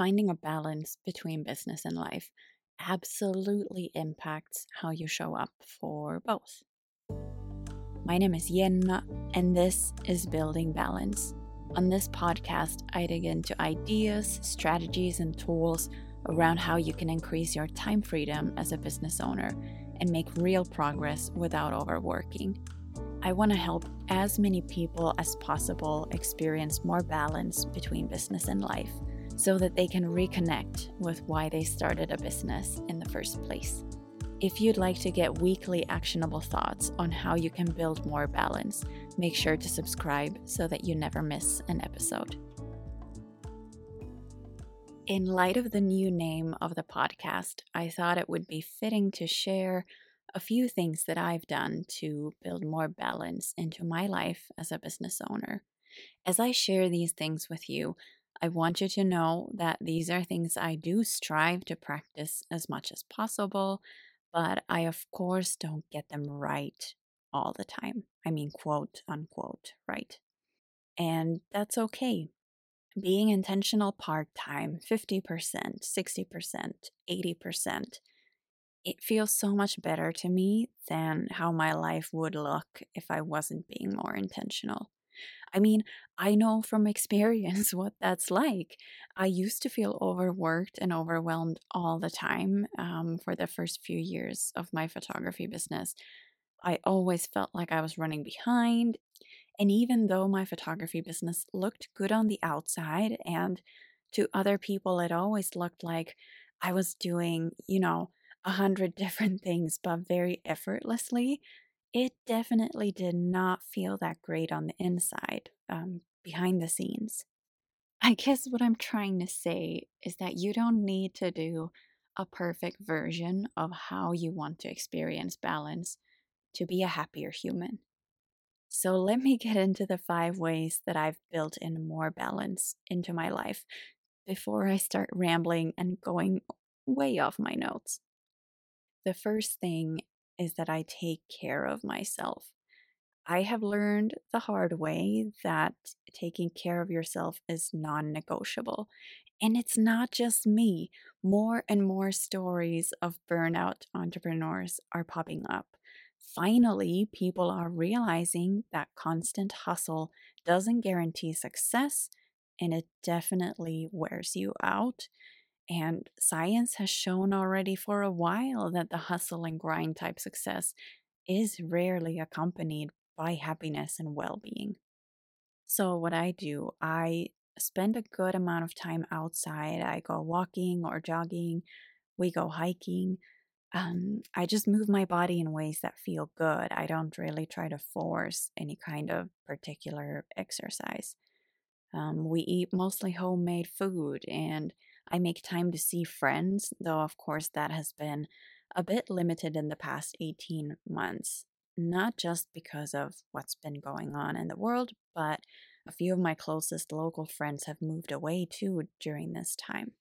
finding a balance between business and life absolutely impacts how you show up for both. My name is Jenna, and this is Building Balance. On this podcast, I dig into ideas, strategies, and tools around how you can increase your time freedom as a business owner and make real progress without overworking. I want to help as many people as possible experience more balance between business and life so that they can reconnect with why they started a business in the first place. If you'd like to get weekly actionable thoughts on how you can build more balance, make sure to subscribe so that you never miss an episode. In light of the new name of the podcast, I thought it would be fitting to share a few things that I've done to build more balance into my life as a business owner. As I share these things with you, I want you to know that these are things I do strive to practice as much as possible, but I, of course, don't get them right all the time. I mean, quote unquote, right. And that's okay. Being intentional part time, 50%, 60%, 80%, it feels so much better to me than how my life would look if I wasn't being more intentional. I mean, I know from experience what that's like. I used to feel overworked and overwhelmed all the time um, for the first few years of my photography business. I always felt like I was running behind. And even though my photography business looked good on the outside, and to other people, it always looked like I was doing, you know, a hundred different things, but very effortlessly it definitely did not feel that great on the inside, um, behind the scenes. I guess what I'm trying to say is that you don't need to do a perfect version of how you want to experience balance to be a happier human. So, let me get into the five ways that I've built in more balance into my life before I start rambling and going way off my notes. The first thing is that I take care of myself. I have learned the hard way that taking care of yourself is non negotiable. And it's not just me. More and more stories of burnout entrepreneurs are popping up. Finally, people are realizing that constant hustle doesn't guarantee success and it definitely wears you out. And science has shown already for a while that the hustle and grind type success is rarely accompanied by happiness and well being. So, what I do, I spend a good amount of time outside. I go walking or jogging, we go hiking. Um, I just move my body in ways that feel good. I don't really try to force any kind of particular exercise. Um, we eat mostly homemade food and I make time to see friends, though, of course, that has been a bit limited in the past 18 months. Not just because of what's been going on in the world, but a few of my closest local friends have moved away too during this time.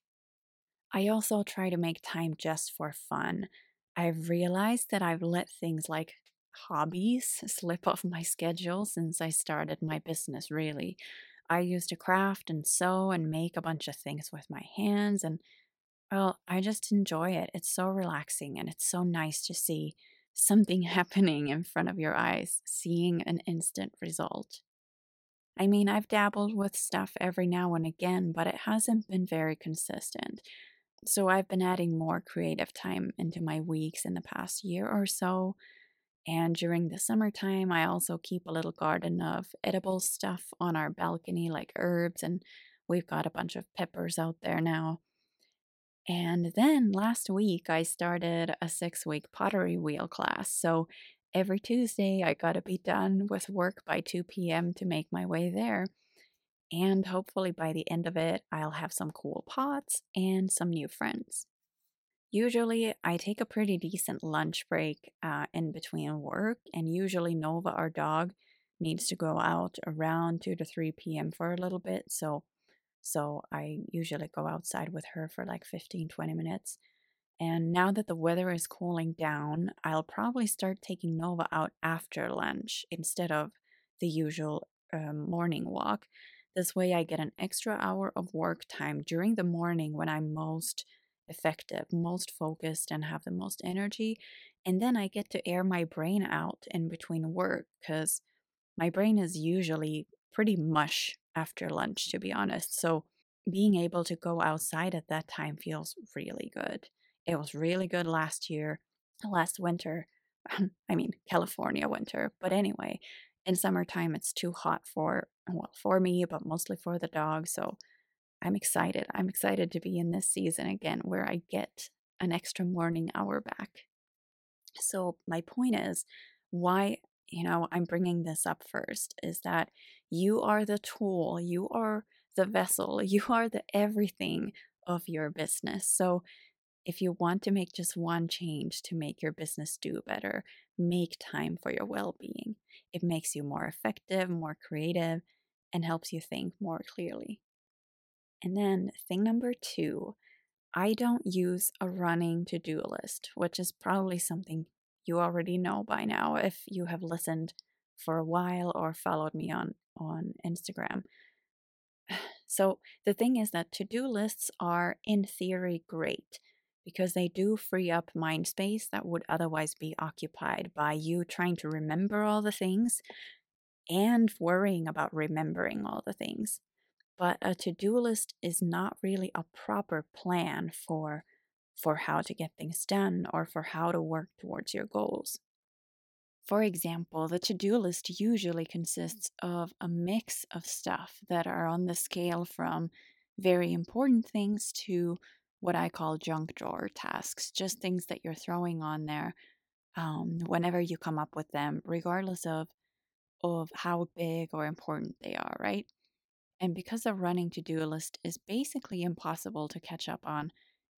I also try to make time just for fun. I've realized that I've let things like hobbies slip off my schedule since I started my business, really. I used to craft and sew and make a bunch of things with my hands. And well, I just enjoy it. It's so relaxing and it's so nice to see something happening in front of your eyes, seeing an instant result. I mean, I've dabbled with stuff every now and again, but it hasn't been very consistent. So I've been adding more creative time into my weeks in the past year or so. And during the summertime, I also keep a little garden of edible stuff on our balcony, like herbs, and we've got a bunch of peppers out there now. And then last week, I started a six week pottery wheel class. So every Tuesday, I got to be done with work by 2 p.m. to make my way there. And hopefully, by the end of it, I'll have some cool pots and some new friends. Usually, I take a pretty decent lunch break uh, in between work, and usually, Nova, our dog, needs to go out around 2 to 3 p.m. for a little bit. So, so I usually go outside with her for like 15, 20 minutes. And now that the weather is cooling down, I'll probably start taking Nova out after lunch instead of the usual um, morning walk This way, I get an extra hour of work time during the morning when I'm most effective, most focused, and have the most energy. And then I get to air my brain out in between work because my brain is usually pretty mush after lunch, to be honest. So being able to go outside at that time feels really good. It was really good last year, last winter. I mean, California winter. But anyway, in summertime, it's too hot for, well, for me, but mostly for the dog. So I'm excited. I'm excited to be in this season again where I get an extra morning hour back. So, my point is why, you know, I'm bringing this up first is that you are the tool, you are the vessel, you are the everything of your business. So, if you want to make just one change to make your business do better, make time for your well being. It makes you more effective, more creative, and helps you think more clearly. And then, thing number two, I don't use a running to do list, which is probably something you already know by now if you have listened for a while or followed me on, on Instagram. So, the thing is that to do lists are, in theory, great because they do free up mind space that would otherwise be occupied by you trying to remember all the things and worrying about remembering all the things. But a to do list is not really a proper plan for, for how to get things done or for how to work towards your goals. For example, the to do list usually consists of a mix of stuff that are on the scale from very important things to what I call junk drawer tasks, just things that you're throwing on there um, whenever you come up with them, regardless of of how big or important they are, right? And because a running to do list is basically impossible to catch up on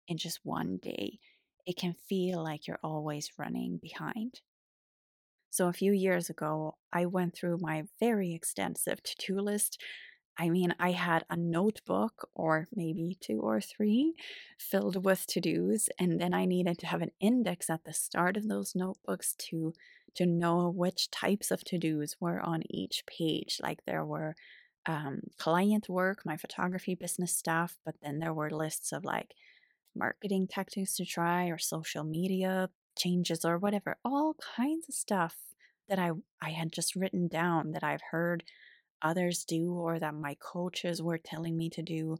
in just one day, it can feel like you're always running behind. So, a few years ago, I went through my very extensive to do list I mean, I had a notebook or maybe two or three filled with to dos, and then I needed to have an index at the start of those notebooks to to know which types of to dos were on each page. Like there were um, client work, my photography business stuff, but then there were lists of like marketing tactics to try or social media changes or whatever, all kinds of stuff that I I had just written down that I've heard others do or that my coaches were telling me to do.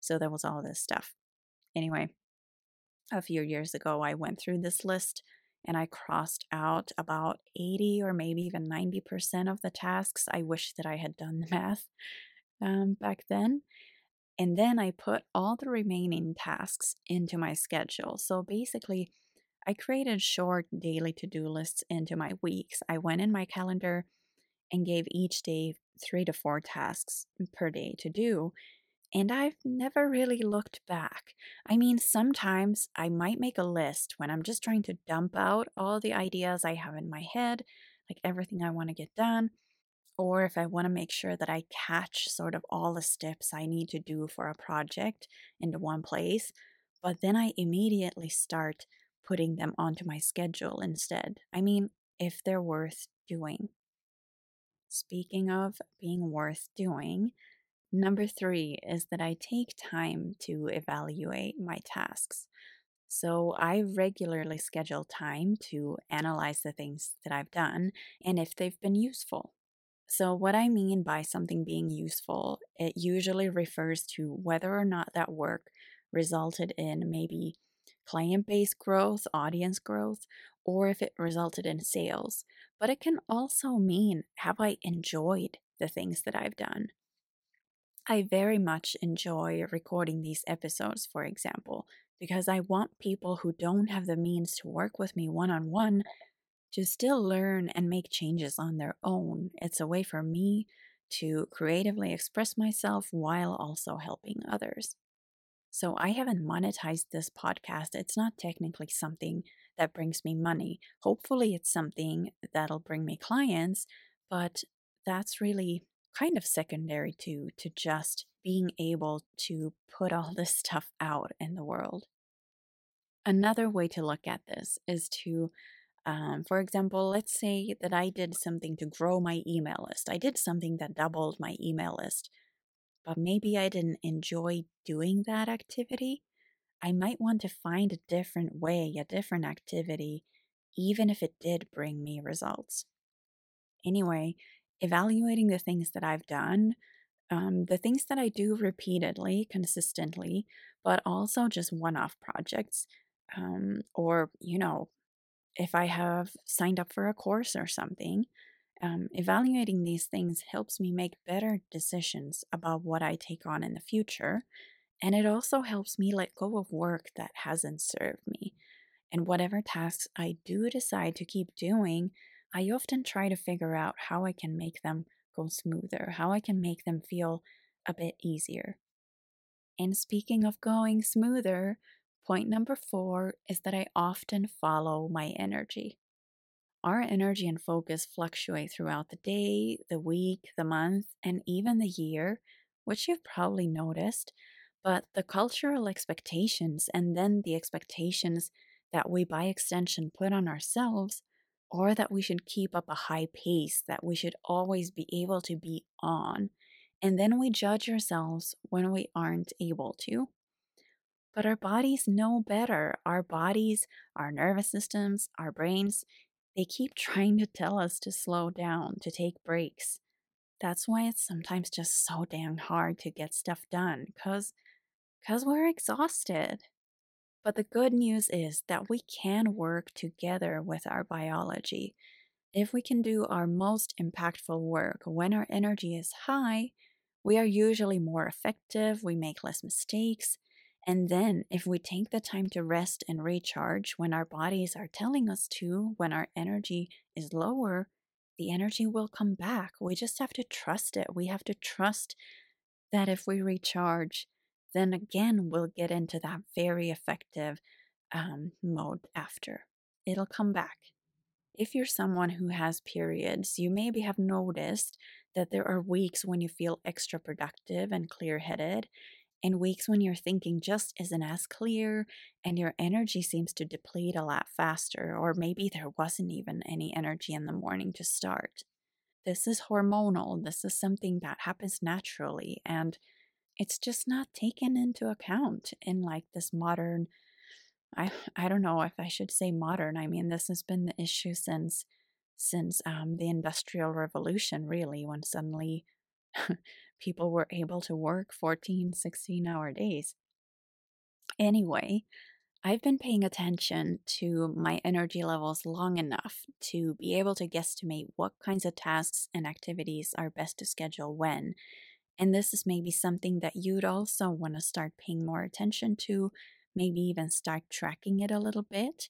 So there was all this stuff. Anyway, a few years ago, I went through this list and I crossed out about 80 or maybe even 90% of the tasks. I wish that I had done the math um, back then. And then I put all the remaining tasks into my schedule. So basically, I created short daily to do lists into my weeks. I went in my calendar and gave each day three to four tasks per day to do. And I've never really looked back. I mean, sometimes I might make a list when I'm just trying to dump out all the ideas I have in my head, like everything I want to get done, or if I want to make sure that I catch sort of all the steps I need to do for a project into one place. But then I immediately start putting them onto my schedule instead. I mean, if they're worth doing. Speaking of being worth doing, number three is that I take time to evaluate my tasks. So I regularly schedule time to analyze the things that I've done and if they've been useful. So, what I mean by something being useful, it usually refers to whether or not that work resulted in maybe client base growth, audience growth, or if it resulted in sales. But it can also mean have I enjoyed the things that I've done? I very much enjoy recording these episodes, for example, because I want people who don't have the means to work with me one on one to still learn and make changes on their own. It's a way for me to creatively express myself while also helping others. So I haven't monetized this podcast. It's not technically something that brings me money. Hopefully, it's something that'll bring me clients, but that's really kind of secondary to to just being able to put all this stuff out in the world. Another way to look at this is to um, for example, let's say that I did something to grow my email list. I did something that doubled my email list but maybe I didn't enjoy doing that activity, I might want to find a different way, a different activity, even if it did bring me results. Anyway, evaluating the things that I've done, um, the things that I do repeatedly, consistently, but also just one off projects, um, or, you know, if I have signed up for a course or something, um, evaluating these things helps me make better decisions about what I take on in the future. And it also helps me let go of work that hasn't served me. And whatever tasks I do decide to keep doing, I often try to figure out how I can make them go smoother, how I can make them feel a bit easier. And speaking of going smoother, point number four is that I often follow my energy. Our energy and focus fluctuate throughout the day, the week, the month, and even the year, which you've probably noticed. But the cultural expectations and then the expectations that we, by extension, put on ourselves, or that we should keep up a high pace, that we should always be able to be on. And then we judge ourselves when we aren't able to. But our bodies know better. Our bodies, our nervous systems, our brains, they keep trying to tell us to slow down, to take breaks. That's why it's sometimes just so damn hard to get stuff done, because cause we're exhausted. But the good news is that we can work together with our biology. If we can do our most impactful work when our energy is high, we are usually more effective, we make less mistakes, and then, if we take the time to rest and recharge when our bodies are telling us to, when our energy is lower, the energy will come back. We just have to trust it. We have to trust that if we recharge, then again, we'll get into that very effective um, mode after. It'll come back. If you're someone who has periods, you maybe have noticed that there are weeks when you feel extra productive and clear headed, and weeks when your thinking just isn't as clear and your energy seems to deplete a lot faster, or maybe there wasn't even any energy in the morning to start. This is hormonal. This is something that happens naturally, and it's just not taken into account in like this modern. I I don't know if I should say modern. I mean, this has been the issue since since um, the industrial revolution, really, when suddenly people were able to work 14, 16 hour days. Anyway, I've been paying attention to my energy levels long enough to be able to guesstimate what kinds of tasks and activities are best to schedule when. And this is maybe something that you'd also want to start paying more attention to, maybe even start tracking it a little bit.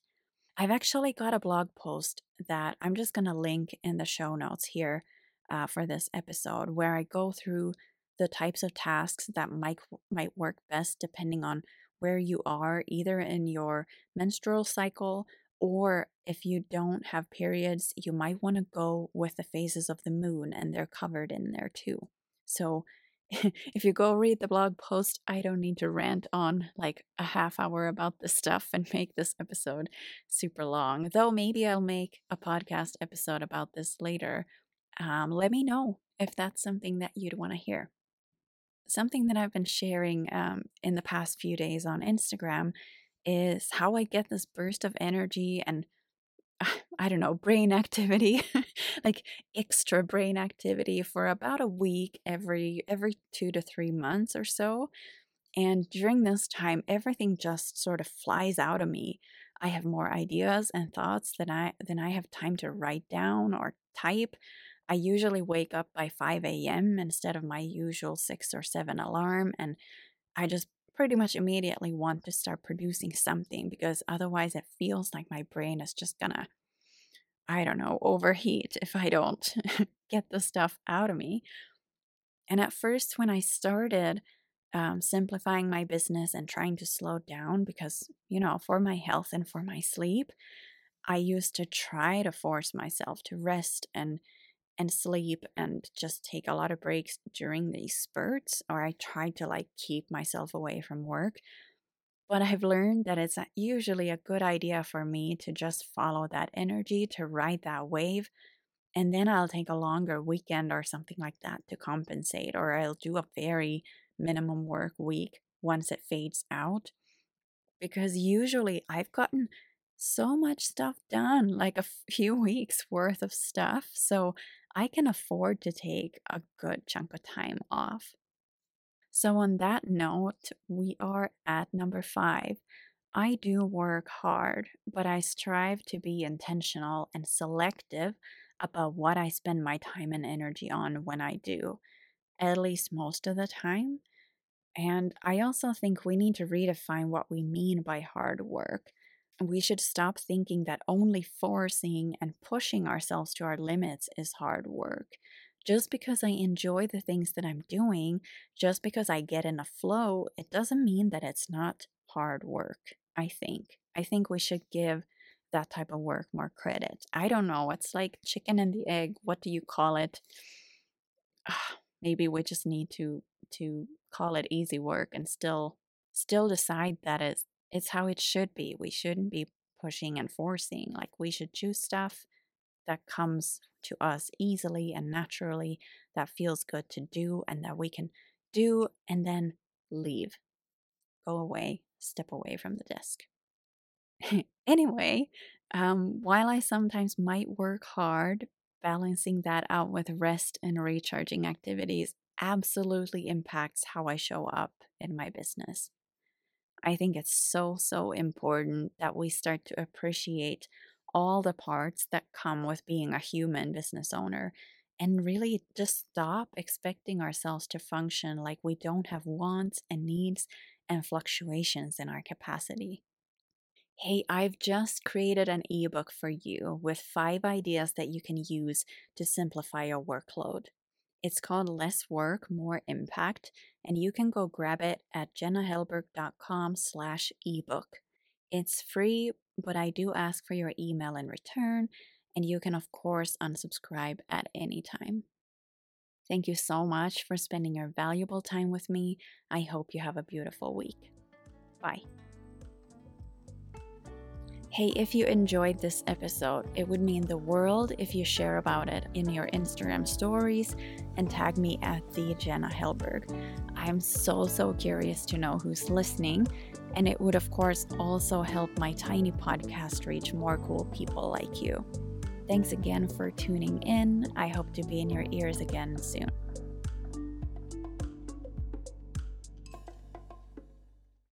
I've actually got a blog post that I'm just going to link in the show notes here uh, for this episode, where I go through the types of tasks that might might work best depending on where you are, either in your menstrual cycle or if you don't have periods, you might want to go with the phases of the moon, and they're covered in there too. So if you go read the blog post, I don't need to rant on like a half hour about this stuff and make this episode super long. Though maybe I'll make a podcast episode about this later um, let me know if that's something that you'd want to hear. Something that I've been sharing um, in the past few days on Instagram is how I get this burst of energy and I don't know, brain activity, like extra brain activity for about a week every every 2 to 3 months or so. And during this time everything just sort of flies out of me. I have more ideas and thoughts than I than I have time to write down or type. I usually wake up by 5 a.m. instead of my usual 6 or 7 alarm, and I just pretty much immediately want to start producing something because otherwise it feels like my brain is just gonna, I don't know, overheat if I don't get the stuff out of me. And at first, when I started um, simplifying my business and trying to slow down because, you know, for my health and for my sleep, I used to try to force myself to rest and and sleep and just take a lot of breaks during these spurts, or I try to like keep myself away from work. But I've learned that it's uh, usually a good idea for me to just follow that energy, to ride that wave, And then I'll take a longer weekend or something like that to compensate, or I'll do a very minimum work week once it fades out. Because usually I've gotten so much stuff done, like a few weeks worth of stuff. So I can afford to take a good chunk of time off. So, on that note, we are at number five. I do work hard, but I strive to be intentional and selective about what I spend my time and energy on when I do, at least most of the time. And I also think we need to redefine what we mean by hard work. We should stop thinking that only forcing and pushing ourselves to our limits is hard work. Just because I enjoy the things that I'm doing, just because I get in a flow, it doesn't mean that it's not hard work, I think. I think we should give that type of work more credit. I don't know. It's like chicken and the egg. What do you call it? Ah, maybe we just need to to call it easy work and still still decide that it's it's how it should be. We shouldn't be pushing and forcing. Like we should choose stuff that comes to us easily and naturally, that feels good to do, and that we can do and then leave. Go away, step away from the desk. anyway, um, while I sometimes might work hard, balancing that out with rest and recharging activities absolutely impacts how I show up in my business. I think it's so, so important that we start to appreciate all the parts that come with being a human business owner and really just stop expecting ourselves to function like we don't have wants and needs and fluctuations in our capacity. Hey, I've just created an ebook for you with five ideas that you can use to simplify your workload. It's called Less Work, More Impact, and you can go grab it at jennahellberg.com slash ebook. It's free, but I do ask for your email in return, and you can, of course, unsubscribe at any time. Thank you so much for spending your valuable time with me. I hope you have a beautiful week. Bye. Hey, if you enjoyed this episode, it would mean the world if you share about it in your Instagram stories and tag me at the Jenna Hellberg. I'm so, so curious to know who's listening, and it would, of course, also help my tiny podcast reach more cool people like you. Thanks again for tuning in. I hope to be in your ears again soon.